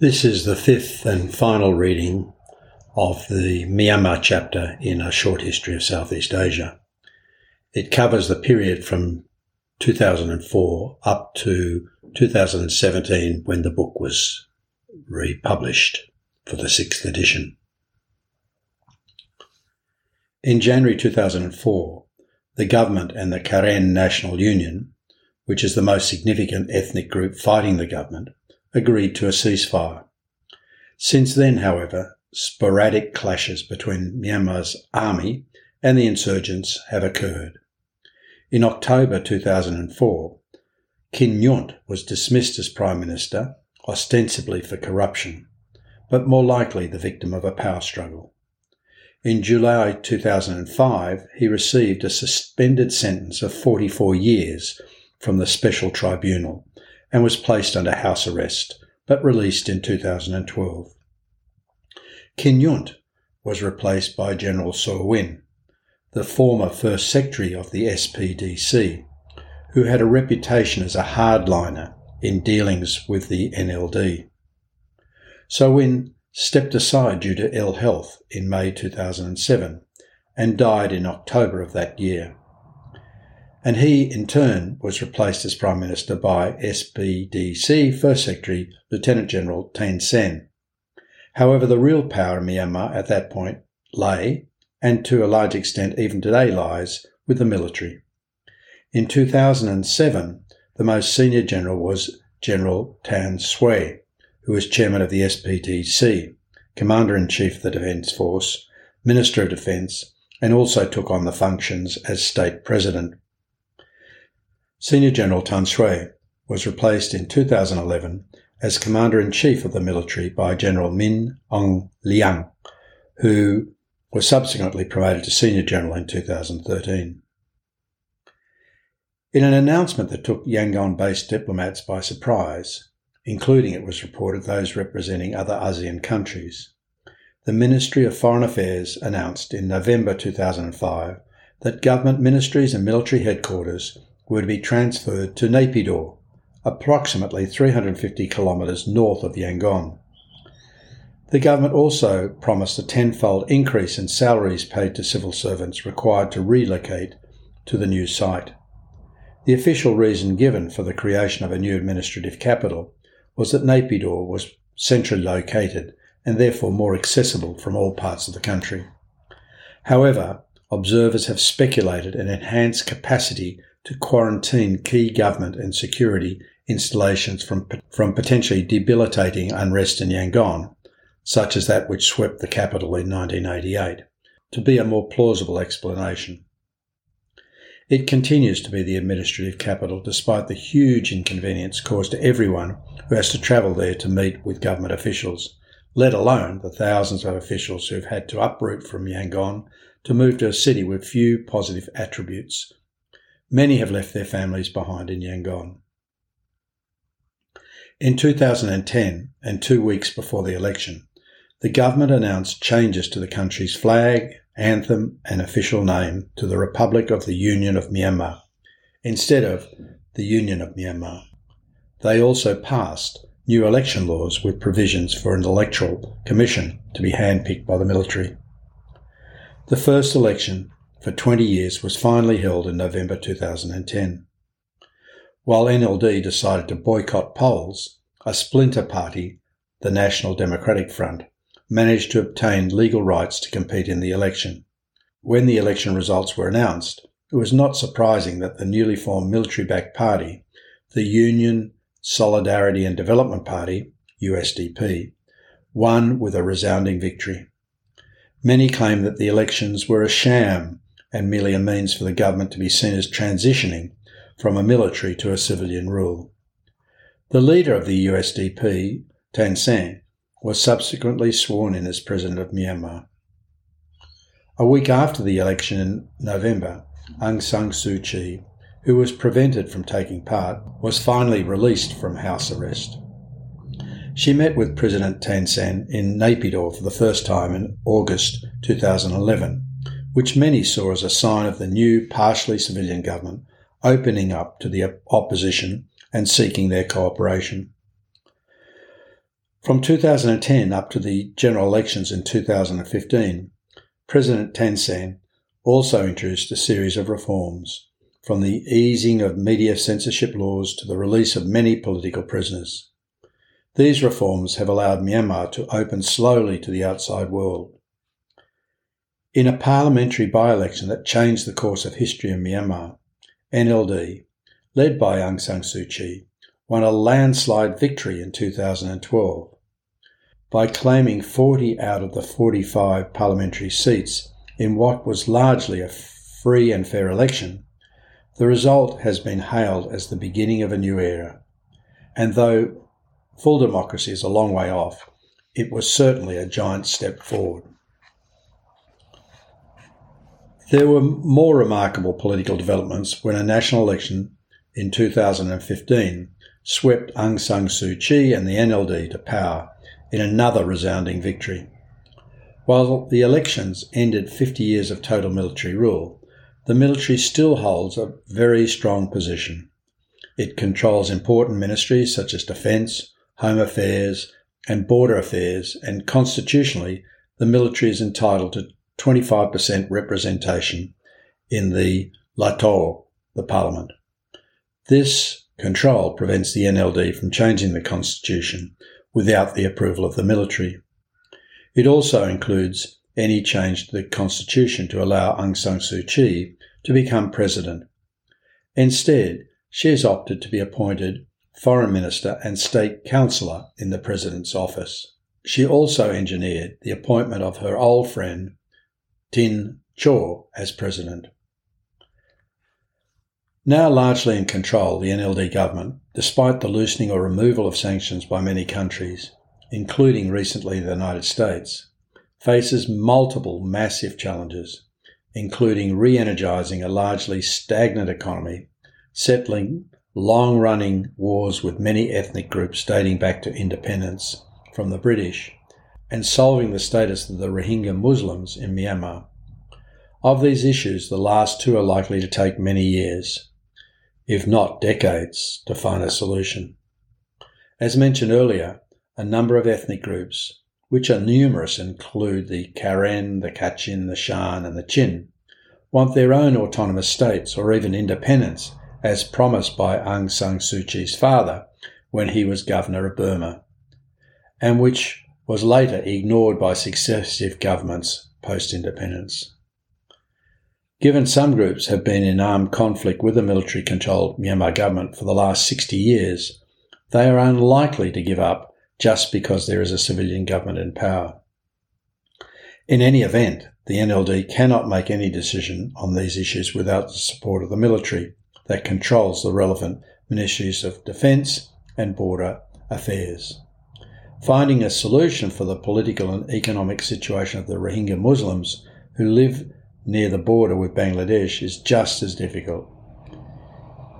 This is the fifth and final reading of the Myanmar chapter in A Short History of Southeast Asia. It covers the period from 2004 up to 2017 when the book was republished for the sixth edition. In January 2004, the government and the Karen National Union, which is the most significant ethnic group fighting the government, agreed to a ceasefire. Since then, however, sporadic clashes between Myanmar's army and the insurgents have occurred. In October 2004, Khin Nyunt was dismissed as Prime Minister, ostensibly for corruption, but more likely the victim of a power struggle. In July 2005, he received a suspended sentence of 44 years from the Special Tribunal and was placed under house arrest, but released in 2012. Khin Nyunt was replaced by General Soe Win, the former First Secretary of the SPDC, who had a reputation as a hardliner in dealings with the NLD. Soe Win stepped aside due to ill health in May 2007 and died in October of that year. And he, in turn, was replaced as Prime Minister by SPDC First Secretary Lieutenant General Thein Sein. However, the real power in Myanmar at that point lay, and to a large extent even today lies, with the military. In 2007, the most senior general was General Than Shwe, who was chairman of the SPDC, commander in chief of the Defence Force, Minister of Defence, and also took on the functions as state president. Senior General Than Shwe was replaced in 2011 as commander in chief of the military by General Min Aung Hlaing, who was subsequently promoted to senior general in 2013. In an announcement that took Yangon based diplomats by surprise, including, it was reported, those representing other ASEAN countries. The Ministry of Foreign Affairs announced in November 2005 that government ministries and military headquarters were to be transferred to Naypyidaw, approximately 350 kilometres north of Yangon. The government also promised a tenfold increase in salaries paid to civil servants required to relocate to the new site. The official reason given for the creation of a new administrative capital was that Naypyidaw was centrally located and therefore more accessible from all parts of the country. However, observers have speculated an enhanced capacity to quarantine key government and security installations from, from potentially debilitating unrest in Yangon, such as that which swept the capital in 1988, to be a more plausible explanation. It continues to be the administrative capital despite the huge inconvenience caused to everyone who has to travel there to meet with government officials, let alone the thousands of officials who have had to uproot from Yangon to move to a city with few positive attributes. Many have left their families behind in Yangon. In 2010, and two weeks before the election, the government announced changes to the country's flag, anthem, and official name to the Republic of the Union of Myanmar instead of the Union of Myanmar. They also passed new election laws with provisions for an electoral commission to be handpicked by the military. The first election for 20 years was finally held in November 2010. While NLD decided to boycott polls, a splinter party, the National Democratic Front, managed to obtain legal rights to compete in the election. When the election results were announced, it was not surprising that the newly formed military backed party, the Union Solidarity and Development Party, USDP, won with a resounding victory. Many claim that the elections were a sham and merely a means for the government to be seen as transitioning from a military to a civilian rule. The leader of the USDP, Thein Sein, was subsequently sworn in as President of Myanmar. A week after the election in November, Aung San Suu Kyi, who was prevented from taking part, was finally released from house arrest. She met with President Thein Sein in Naypyidaw for the first time in August 2011, which many saw as a sign of the new partially civilian government opening up to the opposition and seeking their cooperation. From 2010 up to the general elections in 2015, President Sein also introduced a series of reforms, from the easing of media censorship laws to the release of many political prisoners. These reforms have allowed Myanmar to open slowly to the outside world. In a parliamentary by election that changed the course of history in Myanmar, NLD, led by Aung San Suu Kyi, won a landslide victory in 2012 by claiming 40 out of the 45 parliamentary seats in what was largely a free and fair election, the result has been hailed as the beginning of a new era. And though full democracy is a long way off, it was certainly a giant step forward. There were more remarkable political developments when a national election in 2015 swept Aung San Suu Kyi and the NLD to power in another resounding victory. While the elections ended 50 years of total military rule, the military still holds a very strong position. It controls important ministries such as defence, home affairs, and border affairs, and constitutionally, the military is entitled to 25% representation in the Hluttaw, the parliament. This control prevents the NLD from changing the constitution without the approval of the military. It also includes any change to the constitution to allow Aung San Suu Kyi to become president. Instead, she has opted to be appointed foreign minister and state councillor in the president's office. She also engineered the appointment of her old friend Htin Kyaw as president. Now largely in control, the NLD government, despite the loosening or removal of sanctions by many countries, including recently the United States, faces multiple massive challenges, including re energising a largely stagnant economy, settling long running wars with many ethnic groups dating back to independence from the British, and solving the status of the Rohingya Muslims in Myanmar. Of these issues, the last two are likely to take many years if not decades, to find a solution. As mentioned earlier, a number of ethnic groups, which are numerous, include the Karen, the Kachin, the Shan, and the Chin, want their own autonomous states or even independence, as promised by Aung San Suu Kyi's father when he was governor of Burma, and which was later ignored by successive governments post independence. Given some groups have been in armed conflict with the military controlled Myanmar government for the last 60 years, they are unlikely to give up just because there is a civilian government in power. In any event, the NLD cannot make any decision on these issues without the support of the military that controls the relevant ministries of defence and border affairs. Finding a solution for the political and economic situation of the Rohingya Muslims who live near the border with Bangladesh is just as difficult.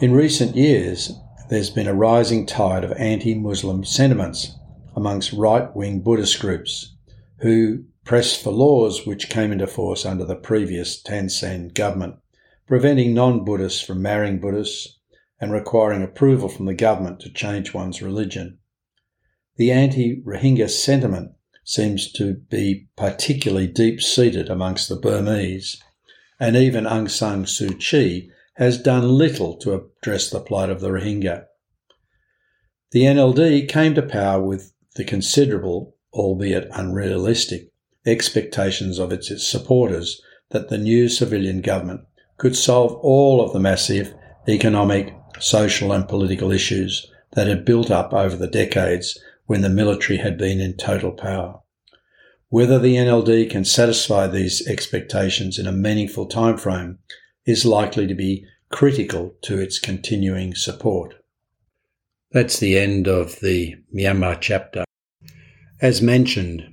In recent years, there's been a rising tide of anti Muslim sentiments amongst right wing Buddhist groups who press for laws which came into force under the previous Thein Sein government, preventing non Buddhists from marrying Buddhists and requiring approval from the government to change one's religion. The anti Rohingya sentiment seems to be particularly deep seated amongst the Burmese, and even Aung San Suu Kyi has done little to address the plight of the Rohingya. The NLD came to power with the considerable, albeit unrealistic, expectations of its supporters that the new civilian government could solve all of the massive economic, social, and political issues that had built up over the decades when the military had been in total power. Whether the NLD can satisfy these expectations in a meaningful timeframe is likely to be critical to its continuing support. That's the end of the Myanmar chapter. As mentioned,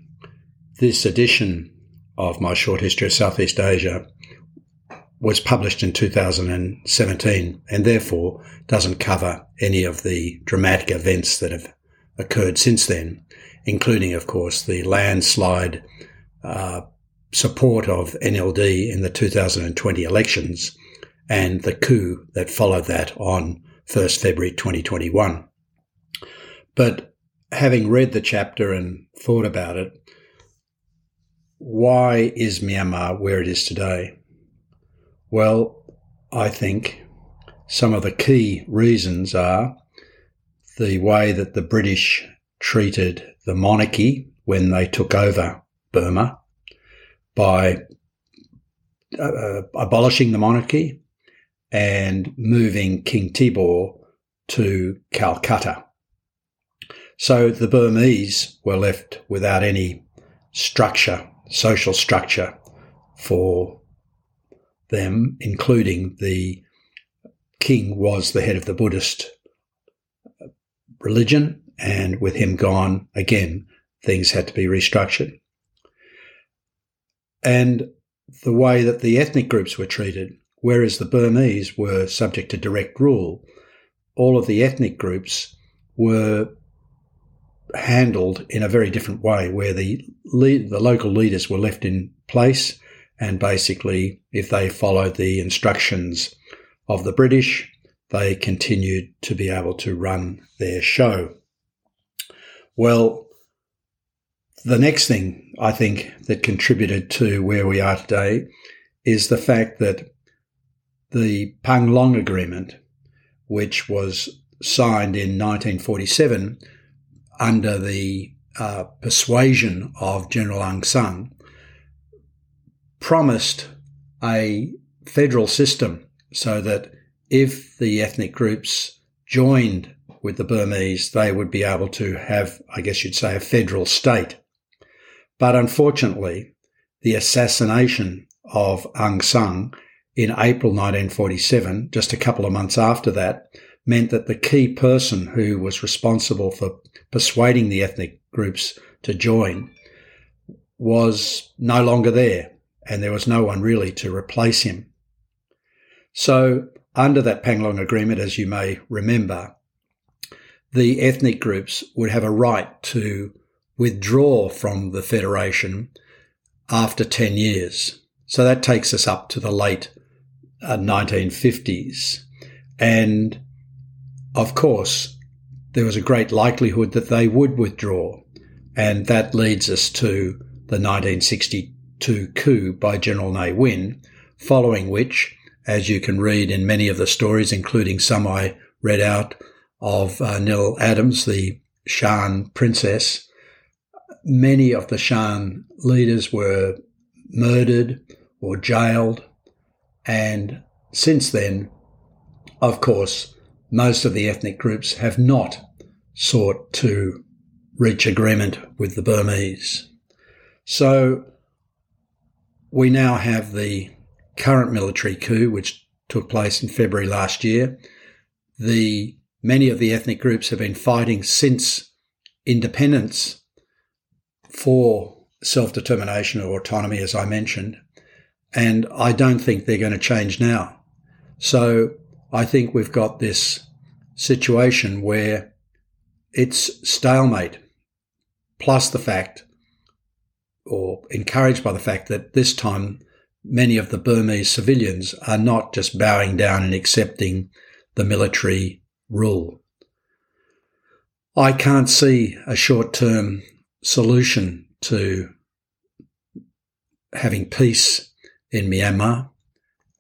this edition of my short history of Southeast Asia was published in 2017 and therefore doesn't cover any of the dramatic events that have occurred since then, including, of course, the landslide uh, support of NLD in the 2020 elections and the coup that followed that on 1st February 2021. But having read the chapter and thought about it, why is Myanmar where it is today? Well, I think some of the key reasons are the way that the British treated the monarchy when they took over Burma by uh, abolishing the monarchy and moving King Thibaw to Calcutta. So the Burmese were left without any structure, social structure for them, including the king was the head of the Buddhist religion, and with him gone, again, things had to be restructured. And the way that the ethnic groups were treated, whereas the Burmese were subject to direct rule, all of the ethnic groups were handled in a very different way, where the lead, the local leaders were left in place, and basically, if they followed the instructions of the British, they continued to be able to run their show. Well, the next thing I think that contributed to where we are today is the fact that the Panglong Agreement, which was signed in 1947 under the uh, persuasion of General Aung San, promised a federal system so that if the ethnic groups joined with the Burmese, they would be able to have, I guess you'd say, a federal state. But unfortunately, the assassination of Aung San in April 1947, just a couple of months after that, meant that the key person who was responsible for persuading the ethnic groups to join was no longer there, and there was no one really to replace him. So, under that Panglong Agreement, as you may remember, the ethnic groups would have a right to withdraw from the Federation after 10 years. So that takes us up to the late uh, 1950s. And of course, there was a great likelihood that they would withdraw. And that leads us to the 1962 coup by General Ne Win, following which as you can read in many of the stories, including some I read out of uh, Nel Adams, the Shan princess. Many of the Shan leaders were murdered or jailed. And since then, of course, most of the ethnic groups have not sought to reach agreement with the Burmese. So we now have the current military coup, which took place in February last year. The many of the ethnic groups have been fighting since independence for self-determination or autonomy, as I mentioned. And I don't think they're going to change now. So I think we've got this situation where it's stalemate, plus the fact, or encouraged by the fact that this time many of the Burmese civilians are not just bowing down and accepting the military rule. I can't see a short term solution to having peace in Myanmar.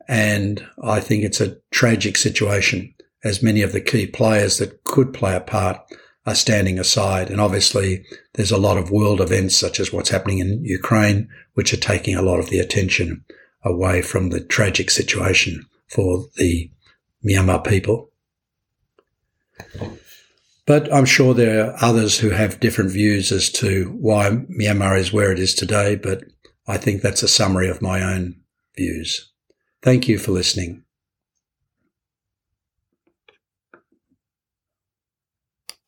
And I think it's a tragic situation as many of the key players that could play a part are standing aside. And obviously there's a lot of world events such as what's happening in Ukraine, which are taking a lot of the attention away from the tragic situation for the Myanmar people. But I'm sure there are others who have different views as to why Myanmar is where it is today, but I think that's a summary of my own views. Thank you for listening.